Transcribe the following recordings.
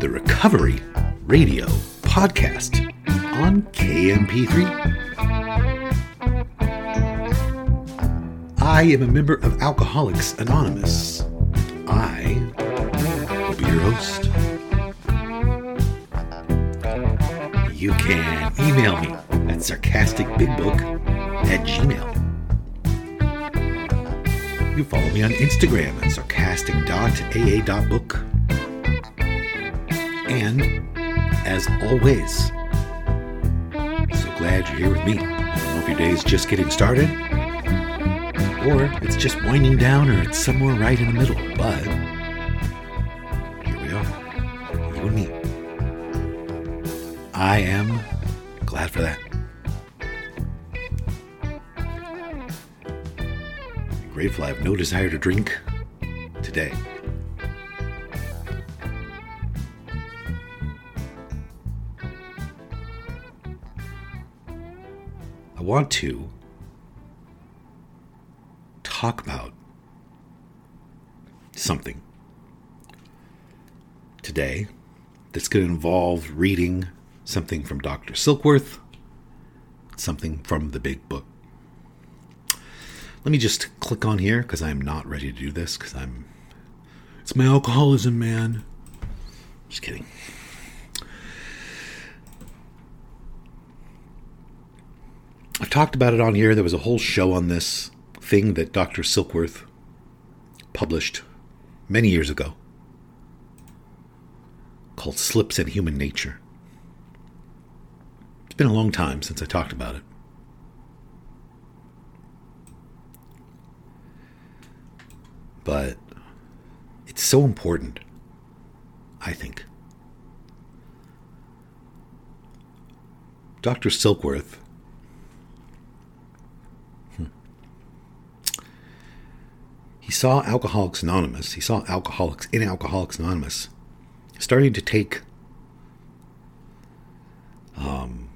the Recovery Radio Podcast on KMP3. I am a member of Alcoholics Anonymous. I will be your host. You can email me at sarcasticbigbook at gmail. You follow me on Instagram at sarcastic.aa.book. And, as always, so glad you're here with me. I don't know if your day's just getting started, or it's just winding down, or it's somewhere right in the middle, but here we are, you and me. I am glad for that. grateful I have no desire to drink today. Want to talk about something today that's going to involve reading something from Dr. Silkworth, something from the big book. Let me just click on here because I'm not ready to do this because I'm. It's my alcoholism, man. Just kidding. I've talked about it on here. There was a whole show on this thing that Dr. Silkworth published many years ago called Slips and Human Nature. It's been a long time since I talked about it. but it's so important, I think. Dr. Silkworth he saw Alcoholics Anonymous, he saw alcoholics in Alcoholics Anonymous starting to take um,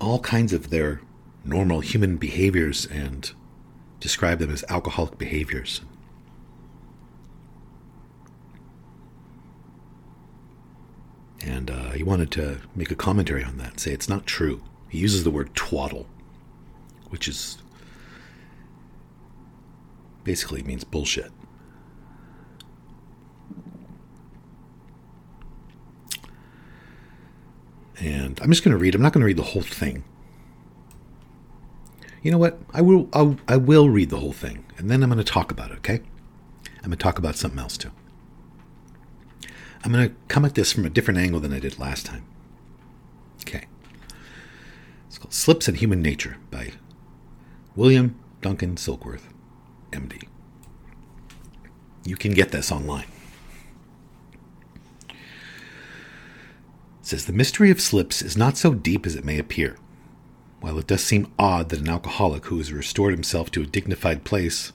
all kinds of their normal human behaviors and describe them as alcoholic behaviors. And uh, he wanted to make a commentary on that, say it's not true. He uses the word twaddle, which is basically means bullshit. And I'm just going to read. I'm not going to read the whole thing you know what? I will I'll, I will read the whole thing, and then I'm going to talk about it. Okay? I'm going to talk about something else too. I'm going to come at this from a different angle than I did last time. Okay. It's called Slips and Human Nature by William Duncan Silkworth, MD. You can get this online. It says the mystery of slips is not so deep as it may appear. While it does seem odd that an alcoholic who has restored himself to a dignified place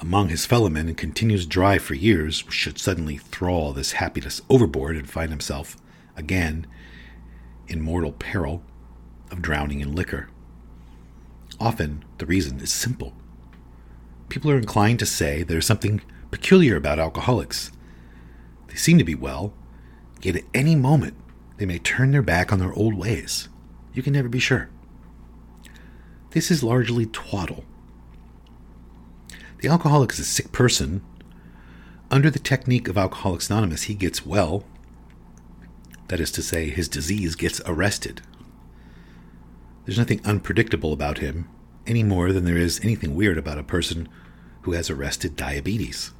among his fellow men and continues dry for years should suddenly throw all this happiness overboard and find himself again in mortal peril of drowning in liquor. Often the reason is simple. People are inclined to say there's something peculiar about alcoholics. They seem to be well, yet at any moment they may turn their back on their old ways. You can never be sure. This is largely twaddle. The alcoholic is a sick person. Under the technique of Alcoholics Anonymous, he gets well. That is to say, his disease gets arrested. There's nothing unpredictable about him any more than there is anything weird about a person who has arrested diabetes.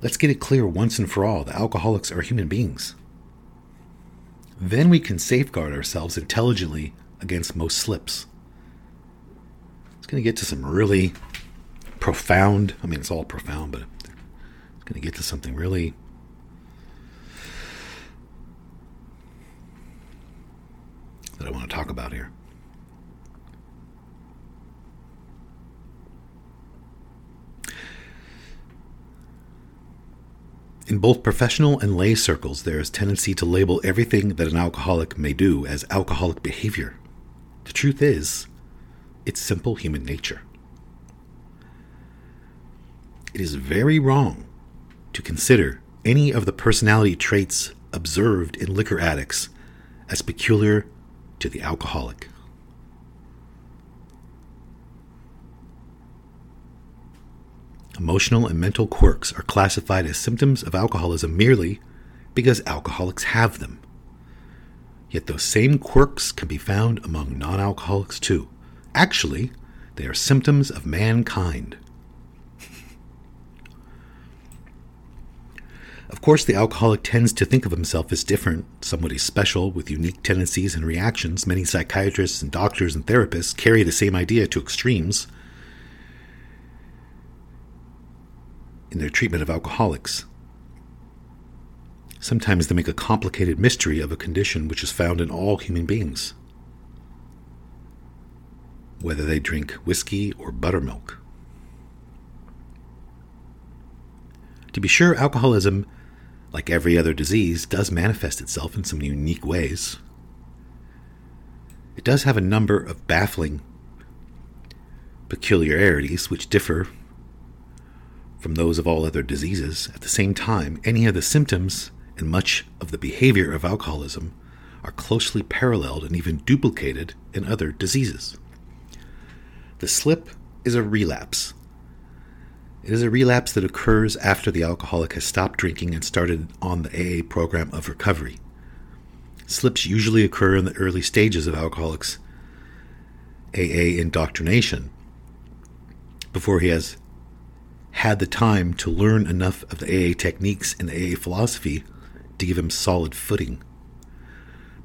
Let's get it clear once and for all the alcoholics are human beings. Then we can safeguard ourselves intelligently against most slips. It's going to get to some really profound, I mean, it's all profound, but it's going to get to something really that I want to talk about here. In both professional and lay circles, there is tendency to label everything that an alcoholic may do as alcoholic behavior. The truth is, it's simple human nature. It is very wrong to consider any of the personality traits observed in liquor addicts as peculiar to the alcoholic. Emotional and mental quirks are classified as symptoms of alcoholism merely because alcoholics have them. Yet those same quirks can be found among non alcoholics too. Actually, they are symptoms of mankind. Of course, the alcoholic tends to think of himself as different, somebody special with unique tendencies and reactions. Many psychiatrists and doctors and therapists carry the same idea to extremes in their treatment of alcoholics. Sometimes they make a complicated mystery of a condition which is found in all human beings, whether they drink whiskey or buttermilk. To be sure, alcoholism like every other disease, does manifest itself in some unique ways. It does have a number of baffling peculiarities which differ from those of all other diseases. At the same time, any of the symptoms and much of the behavior of alcoholism are closely paralleled and even duplicated in other diseases. The slip is a relapse it is a relapse that occurs after the alcoholic has stopped drinking and started on the AA program of recovery. Slips usually occur in the early stages of alcoholics' AA indoctrination before he has had the time to learn enough of the AA techniques and the AA philosophy to give him solid footing.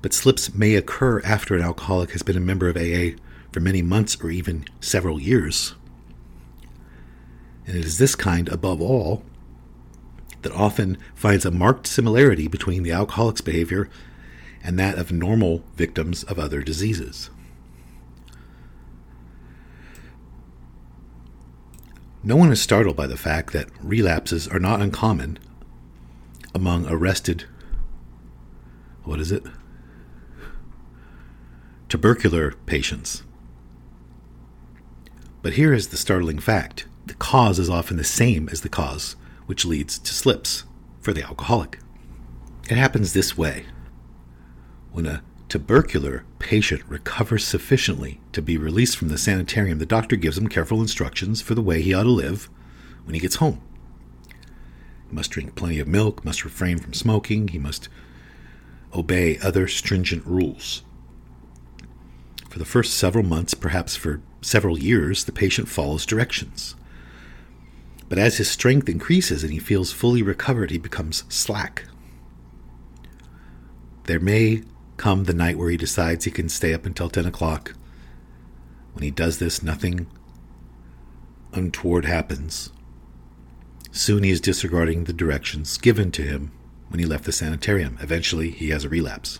But slips may occur after an alcoholic has been a member of AA for many months or even several years. And it is this kind, above all, that often finds a marked similarity between the alcoholic's behavior and that of normal victims of other diseases. No one is startled by the fact that relapses are not uncommon among arrested, what is it? Tubercular patients. But here is the startling fact the cause is often the same as the cause which leads to slips for the alcoholic. It happens this way. When a tubercular patient recovers sufficiently to be released from the sanitarium, the doctor gives him careful instructions for the way he ought to live when he gets home. He must drink plenty of milk, must refrain from smoking, he must obey other stringent rules. For the first several months, perhaps for several years, the patient follows directions. But as his strength increases and he feels fully recovered, he becomes slack. There may come the night where he decides he can stay up until 10 o'clock. When he does this, nothing untoward happens. Soon he is disregarding the directions given to him when he left the sanitarium. Eventually, he has a relapse.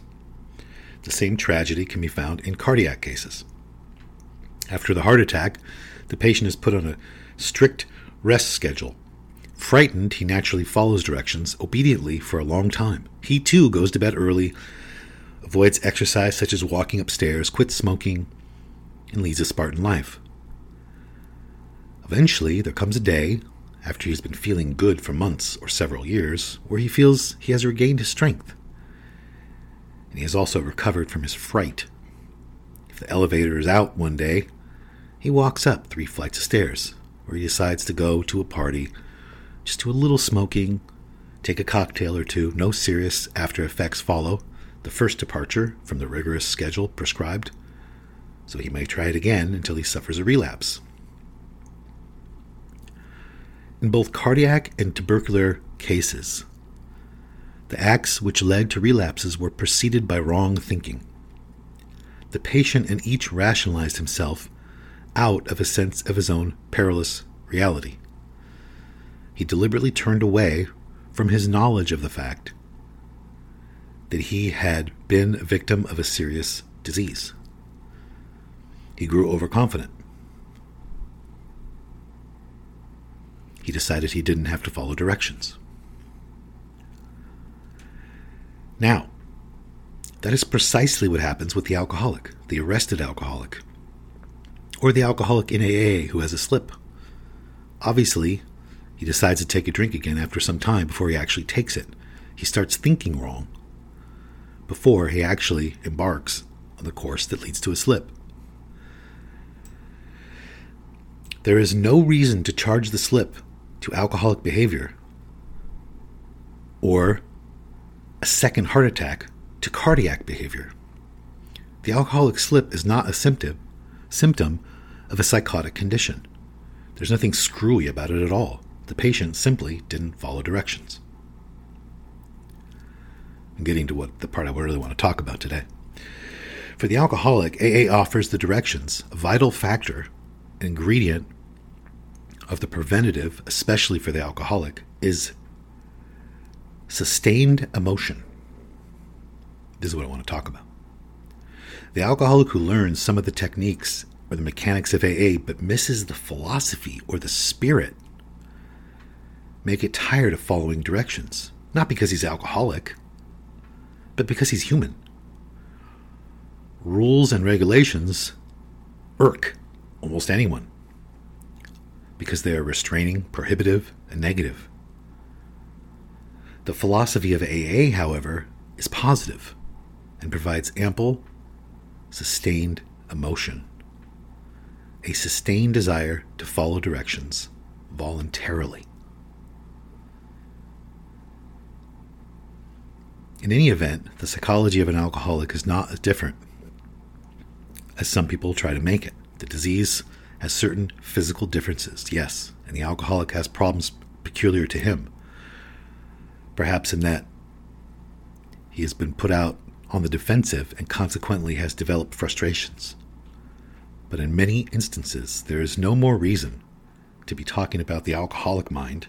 The same tragedy can be found in cardiac cases. After the heart attack, the patient is put on a strict rest schedule. Frightened, he naturally follows directions obediently for a long time. He too goes to bed early, avoids exercise such as walking upstairs, quits smoking, and leads a Spartan life. Eventually, there comes a day, after he's been feeling good for months or several years, where he feels he has regained his strength. And he has also recovered from his fright. If the elevator is out one day, he walks up three flights of stairs where he decides to go to a party, just do a little smoking, take a cocktail or two, no serious after effects follow, the first departure from the rigorous schedule prescribed, so he may try it again until he suffers a relapse. In both cardiac and tubercular cases, the acts which led to relapses were preceded by wrong thinking. The patient in each rationalized himself out of a sense of his own perilous reality. He deliberately turned away from his knowledge of the fact that he had been a victim of a serious disease. He grew overconfident. He decided he didn't have to follow directions. Now, that is precisely what happens with the alcoholic, the arrested alcoholic, or the alcoholic in AA who has a slip. Obviously, he decides to take a drink again after some time before he actually takes it. He starts thinking wrong before he actually embarks on the course that leads to a slip. There is no reason to charge the slip to alcoholic behavior or a second heart attack to cardiac behavior. The alcoholic slip is not a symptom symptom of a psychotic condition. There's nothing screwy about it at all. The patient simply didn't follow directions. I'm getting to what the part I really want to talk about today. For the alcoholic, AA offers the directions, a vital factor, ingredient of the preventative, especially for the alcoholic, is sustained emotion. This is what I want to talk about. The alcoholic who learns some of the techniques or the mechanics of AA but misses the philosophy or the spirit may get tired of following directions. Not because he's alcoholic, but because he's human. Rules and regulations irk almost anyone because they are restraining, prohibitive, and negative. The philosophy of AA, however, is positive and provides ample, sustained emotion, a sustained desire to follow directions voluntarily. In any event, the psychology of an alcoholic is not as different as some people try to make it. The disease has certain physical differences, yes, and the alcoholic has problems peculiar to him. Perhaps in that he has been put out on the defensive and consequently has developed frustrations. But in many instances, there is no more reason to be talking about the alcoholic mind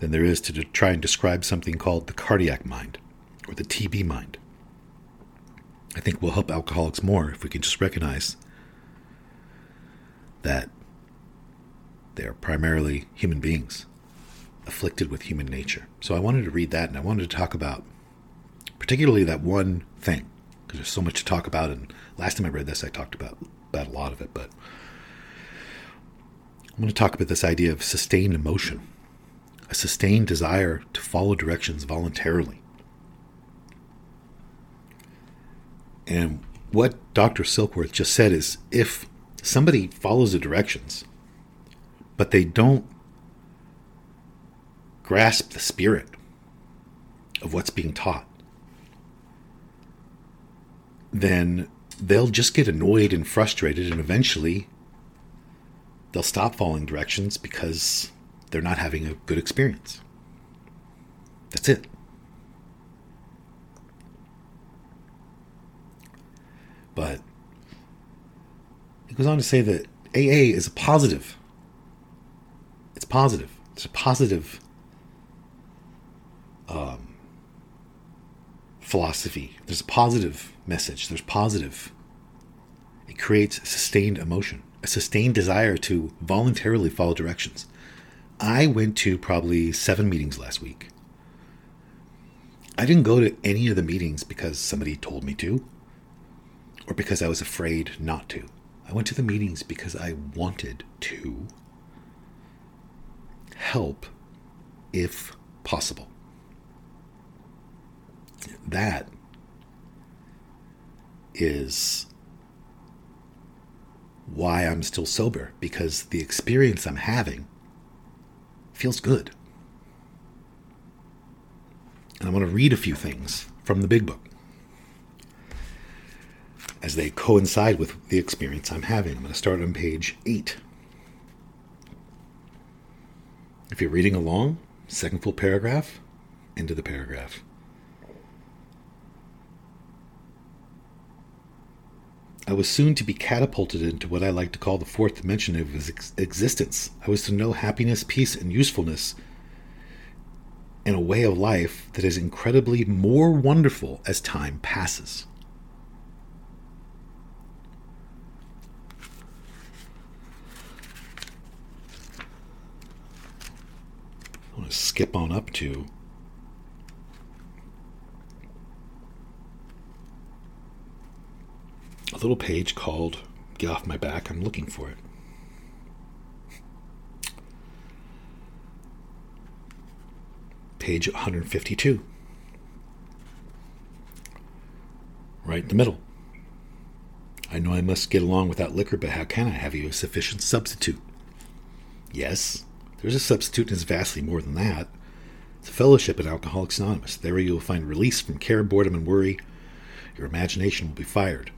than there is to try and describe something called the cardiac mind or the TB mind. I think we'll help alcoholics more if we can just recognize that they are primarily human beings afflicted with human nature. So I wanted to read that and I wanted to talk about particularly that one thing because there's so much to talk about and last time I read this I talked about about a lot of it but I'm going to talk about this idea of sustained emotion, a sustained desire to follow directions voluntarily. And what Dr. Silkworth just said is if somebody follows the directions, but they don't grasp the spirit of what's being taught, then they'll just get annoyed and frustrated, and eventually they'll stop following directions because they're not having a good experience. That's it. But he goes on to say that AA is a positive. It's positive. It's a positive um, philosophy. There's a positive message. There's positive. It creates sustained emotion, a sustained desire to voluntarily follow directions. I went to probably seven meetings last week. I didn't go to any of the meetings because somebody told me to or because I was afraid not to. I went to the meetings because I wanted to help if possible. That is why I'm still sober because the experience I'm having feels good. And I want to read a few things from the big book as they coincide with the experience I'm having. I'm going to start on page 8. If you're reading along, second full paragraph, into the paragraph. I was soon to be catapulted into what I like to call the fourth dimension of ex- existence. I was to know happiness, peace, and usefulness in a way of life that is incredibly more wonderful as time passes. I want to skip on up to a little page called Get Off My Back. I'm looking for it. Page 152. Right in the middle. I know I must get along without liquor, but how can I have you a sufficient substitute? Yes, there's a substitute and it's vastly more than that. It's a fellowship at Alcoholics Anonymous. There you will find release from care, boredom, and worry. Your imagination will be fired.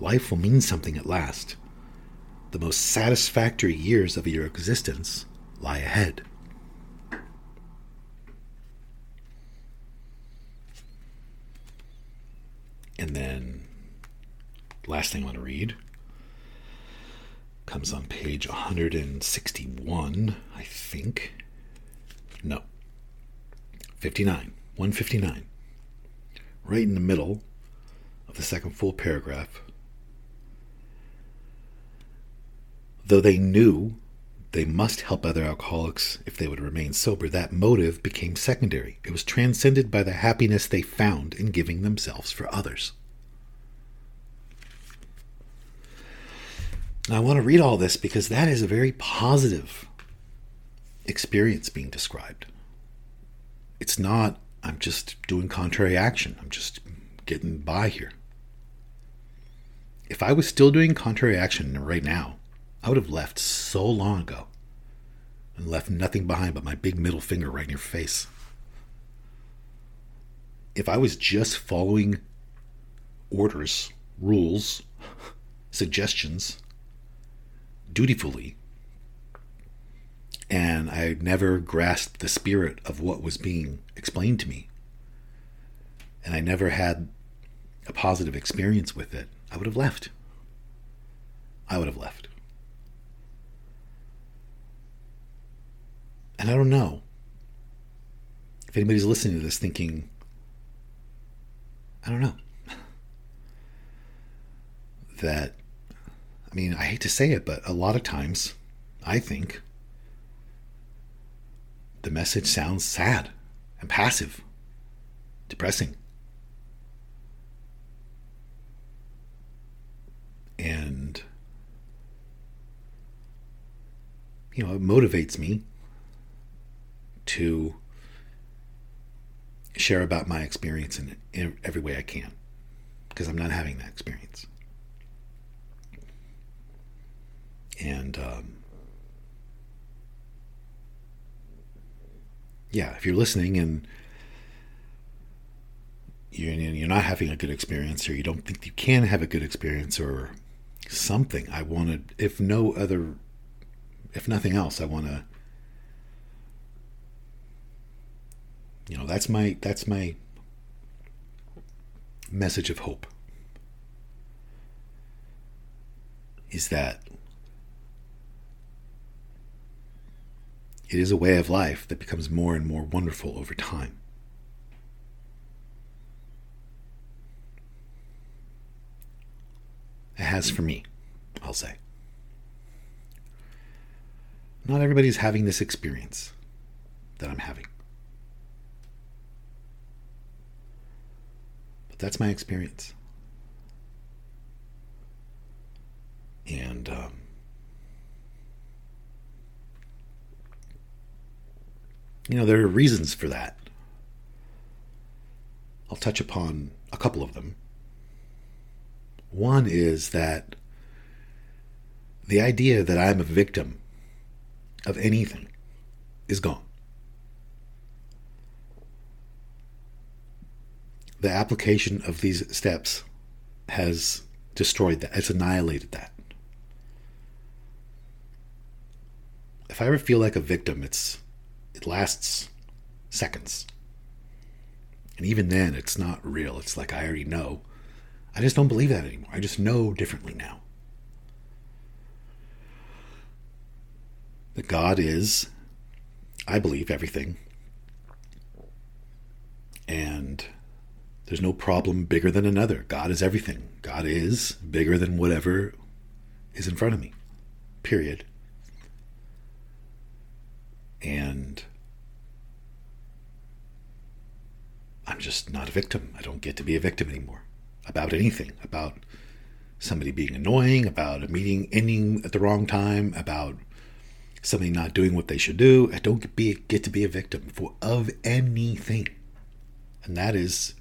Life will mean something at last. The most satisfactory years of your existence lie ahead. And then, last thing I want to read comes on page 161, I think. No. 59. 159. Right in the middle of the second full paragraph. Though they knew they must help other alcoholics if they would remain sober, that motive became secondary. It was transcended by the happiness they found in giving themselves for others. Now, I want to read all this because that is a very positive experience being described. It's not, I'm just doing contrary action, I'm just getting by here. If I was still doing contrary action right now, I would have left so long ago and left nothing behind but my big middle finger right in your face. If I was just following orders, rules, suggestions dutifully, and I never grasped the spirit of what was being explained to me, and I never had a positive experience with it, I would have left. I would have left. And I don't know if anybody's listening to this thinking, I don't know, that, I mean, I hate to say it, but a lot of times I think the message sounds sad and passive, depressing. And, you know, it motivates me to share about my experience in, every way I can because I'm not having that experience. And um, yeah, if you're listening and you're, you're not having a good experience or you don't think you can have a good experience or something, I want to, if no other, if nothing else, I want to you know that's my that's my message of hope. Is that it is a way of life that becomes more and more wonderful over time. It has for me i'll say. Not everybody's having this experience that i'm having that's my experience. And um, you know, there are reasons for that. I'll touch upon a couple of them. One is that the idea that I'm a victim of anything is gone. The application of these steps has destroyed that. It's annihilated that. If I ever feel like a victim, it's it lasts seconds. And even then it's not real. It's like I already know. I just don't believe that anymore. I just know differently now. That God is, I believe, everything. And there's no problem bigger than another. God is everything. God is bigger than whatever is in front of me. Period. And I'm just not a victim. I don't get to be a victim anymore about anything, about somebody being annoying, about a meeting ending at the wrong time, about somebody not doing what they should do. I don't get, be, get to be a victim for of anything. And that is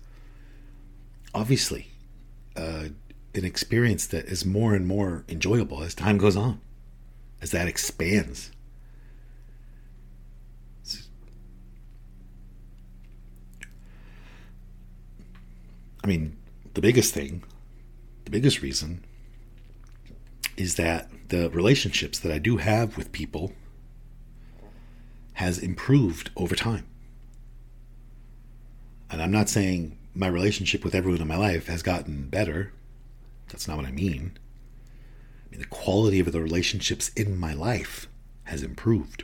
obviously uh, an experience that is more and more enjoyable as time goes on, as that expands. I mean, the biggest thing, the biggest reason is that the relationships that I do have with people has improved over time. And I'm not saying my relationship with everyone in my life has gotten better. That's not what I mean. I mean, the quality of the relationships in my life has improved.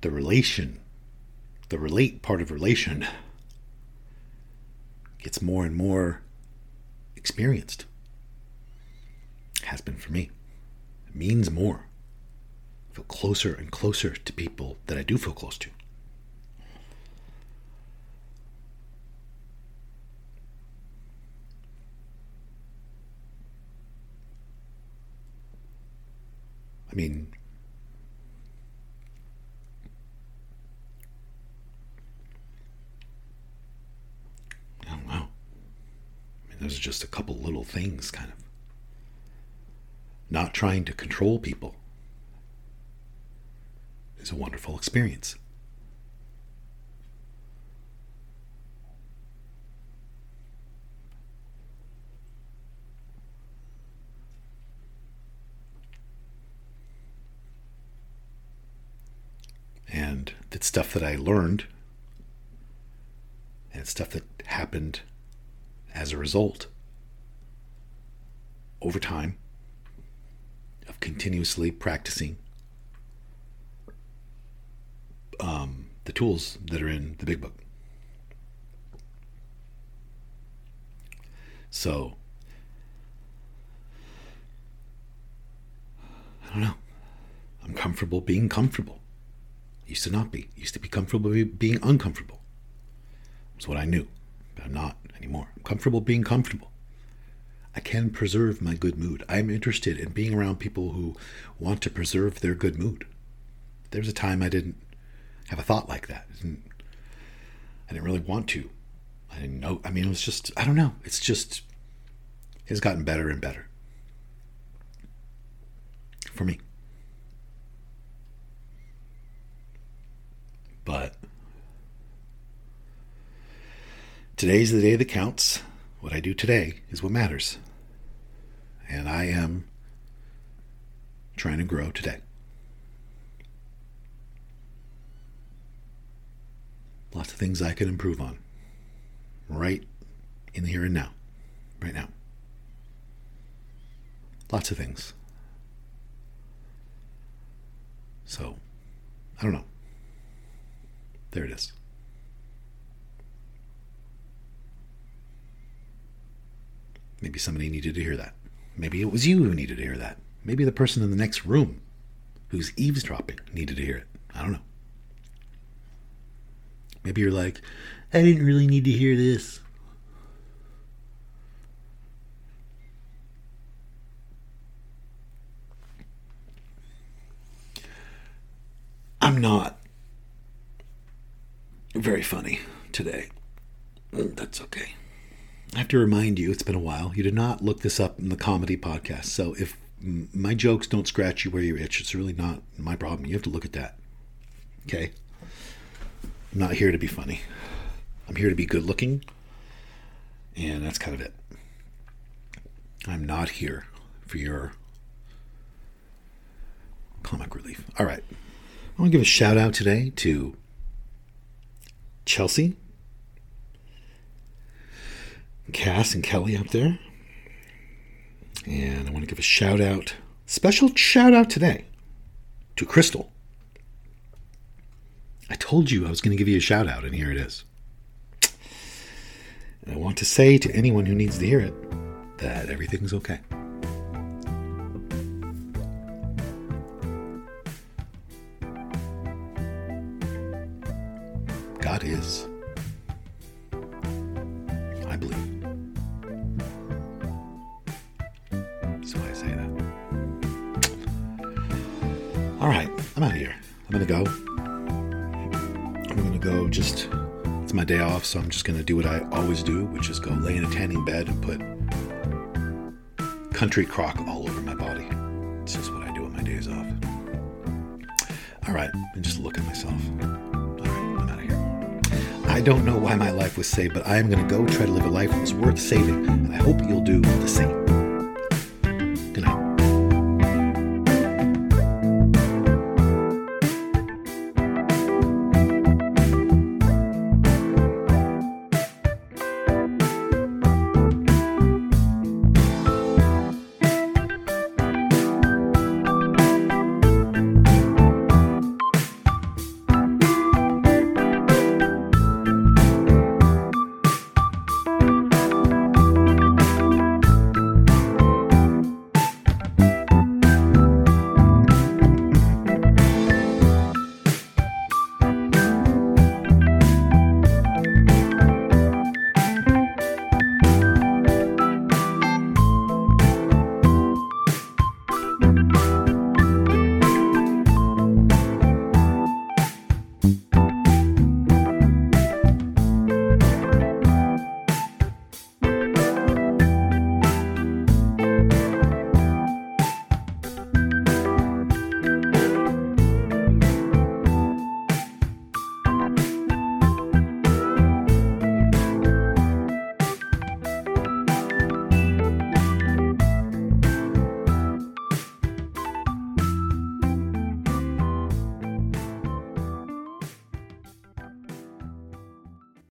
The relation, the relate part of relation gets more and more experienced. Has been for me. It means more. I feel closer and closer to people that I do feel close to. I mean, oh, I don't know. I mean, those are just a couple little things, kind of. Not trying to control people is a wonderful experience. And stuff that I learned, and stuff that happened as a result over time of continuously practicing um, the tools that are in the big book. So, I don't know. I'm comfortable being comfortable. Used to not be. Used to be comfortable being uncomfortable. That's what I knew, but I'm not anymore. I'm comfortable being comfortable. I can preserve my good mood. I'm interested in being around people who want to preserve their good mood. There was a time I didn't have a thought like that. I didn't, I didn't really want to. I didn't know. I mean, it was just, I don't know. It's just, it's gotten better and better for me. But today's the day that counts. What I do today is what matters. And I am trying to grow today. Lots of things I can improve on. Right in the here and now. Right now. Lots of things. So, I don't know. There it is. Maybe somebody needed to hear that. Maybe it was you who needed to hear that. Maybe the person in the next room who's eavesdropping needed to hear it. I don't know. Maybe you're like, I didn't really need to hear this. I'm not very funny today. Mm, that's okay. I have to remind you, it's been a while. You did not look this up in the comedy podcast. So if my jokes don't scratch you where you itch, it's really not my problem. You have to look at that. Okay? I'm not here to be funny. I'm here to be good looking. And that's kind of it. I'm not here for your comic relief. All right. I want to give a shout out today to Chelsea Cass and Kelly out there. And I want to give a shout out, special shout out today to Crystal. I told you I was going to give you a shout out, and here it is. And I want to say to anyone who needs to hear it that everything's okay. God is. I believe. Why I say that. All right, I'm out of here. I'm gonna go. I'm gonna go just. It's my day off, so I'm just gonna do what I always do, which is go lay in a tanning bed and put country crock all over my body. It's just what I do on my days off. All right, and just look at myself. I don't know why my life was saved, but I am going to go try to live a life that's worth saving, and I hope you'll do the same.